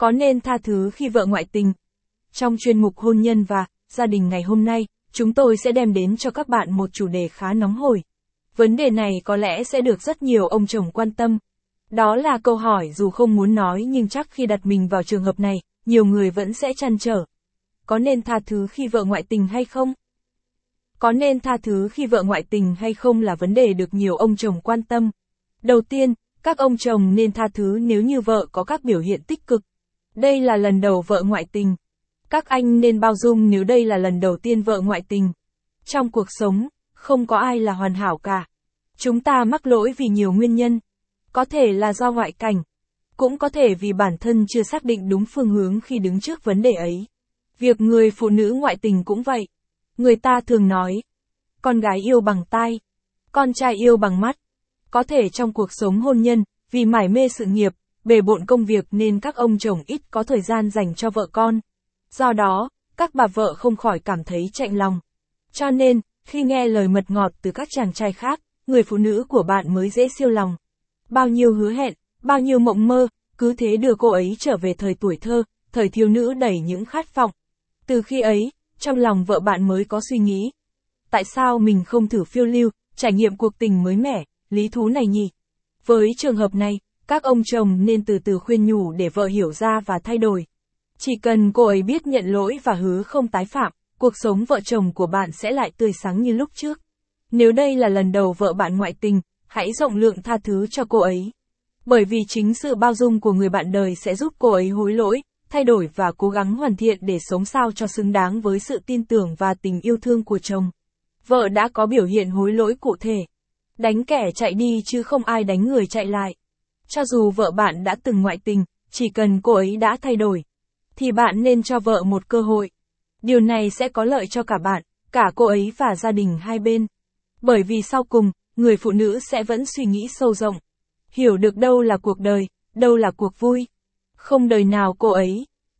Có nên tha thứ khi vợ ngoại tình? Trong chuyên mục hôn nhân và gia đình ngày hôm nay, chúng tôi sẽ đem đến cho các bạn một chủ đề khá nóng hổi. Vấn đề này có lẽ sẽ được rất nhiều ông chồng quan tâm. Đó là câu hỏi dù không muốn nói nhưng chắc khi đặt mình vào trường hợp này, nhiều người vẫn sẽ chăn trở. Có nên tha thứ khi vợ ngoại tình hay không? Có nên tha thứ khi vợ ngoại tình hay không là vấn đề được nhiều ông chồng quan tâm. Đầu tiên, các ông chồng nên tha thứ nếu như vợ có các biểu hiện tích cực. Đây là lần đầu vợ ngoại tình. Các anh nên bao dung nếu đây là lần đầu tiên vợ ngoại tình. Trong cuộc sống, không có ai là hoàn hảo cả. Chúng ta mắc lỗi vì nhiều nguyên nhân. Có thể là do ngoại cảnh. Cũng có thể vì bản thân chưa xác định đúng phương hướng khi đứng trước vấn đề ấy. Việc người phụ nữ ngoại tình cũng vậy. Người ta thường nói, con gái yêu bằng tai, con trai yêu bằng mắt. Có thể trong cuộc sống hôn nhân, vì mải mê sự nghiệp, bề bộn công việc nên các ông chồng ít có thời gian dành cho vợ con. Do đó, các bà vợ không khỏi cảm thấy chạnh lòng. Cho nên, khi nghe lời mật ngọt từ các chàng trai khác, người phụ nữ của bạn mới dễ siêu lòng. Bao nhiêu hứa hẹn, bao nhiêu mộng mơ, cứ thế đưa cô ấy trở về thời tuổi thơ, thời thiếu nữ đầy những khát vọng. Từ khi ấy, trong lòng vợ bạn mới có suy nghĩ. Tại sao mình không thử phiêu lưu, trải nghiệm cuộc tình mới mẻ, lý thú này nhỉ? Với trường hợp này, các ông chồng nên từ từ khuyên nhủ để vợ hiểu ra và thay đổi. Chỉ cần cô ấy biết nhận lỗi và hứa không tái phạm, cuộc sống vợ chồng của bạn sẽ lại tươi sáng như lúc trước. Nếu đây là lần đầu vợ bạn ngoại tình, hãy rộng lượng tha thứ cho cô ấy. Bởi vì chính sự bao dung của người bạn đời sẽ giúp cô ấy hối lỗi, thay đổi và cố gắng hoàn thiện để sống sao cho xứng đáng với sự tin tưởng và tình yêu thương của chồng. Vợ đã có biểu hiện hối lỗi cụ thể. Đánh kẻ chạy đi chứ không ai đánh người chạy lại. Cho dù vợ bạn đã từng ngoại tình, chỉ cần cô ấy đã thay đổi, thì bạn nên cho vợ một cơ hội. Điều này sẽ có lợi cho cả bạn, cả cô ấy và gia đình hai bên. Bởi vì sau cùng, người phụ nữ sẽ vẫn suy nghĩ sâu rộng. Hiểu được đâu là cuộc đời, đâu là cuộc vui. Không đời nào cô ấy